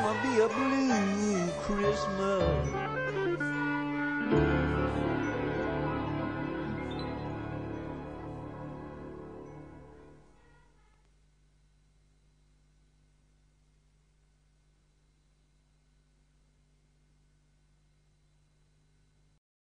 gonna be a blue Christmas.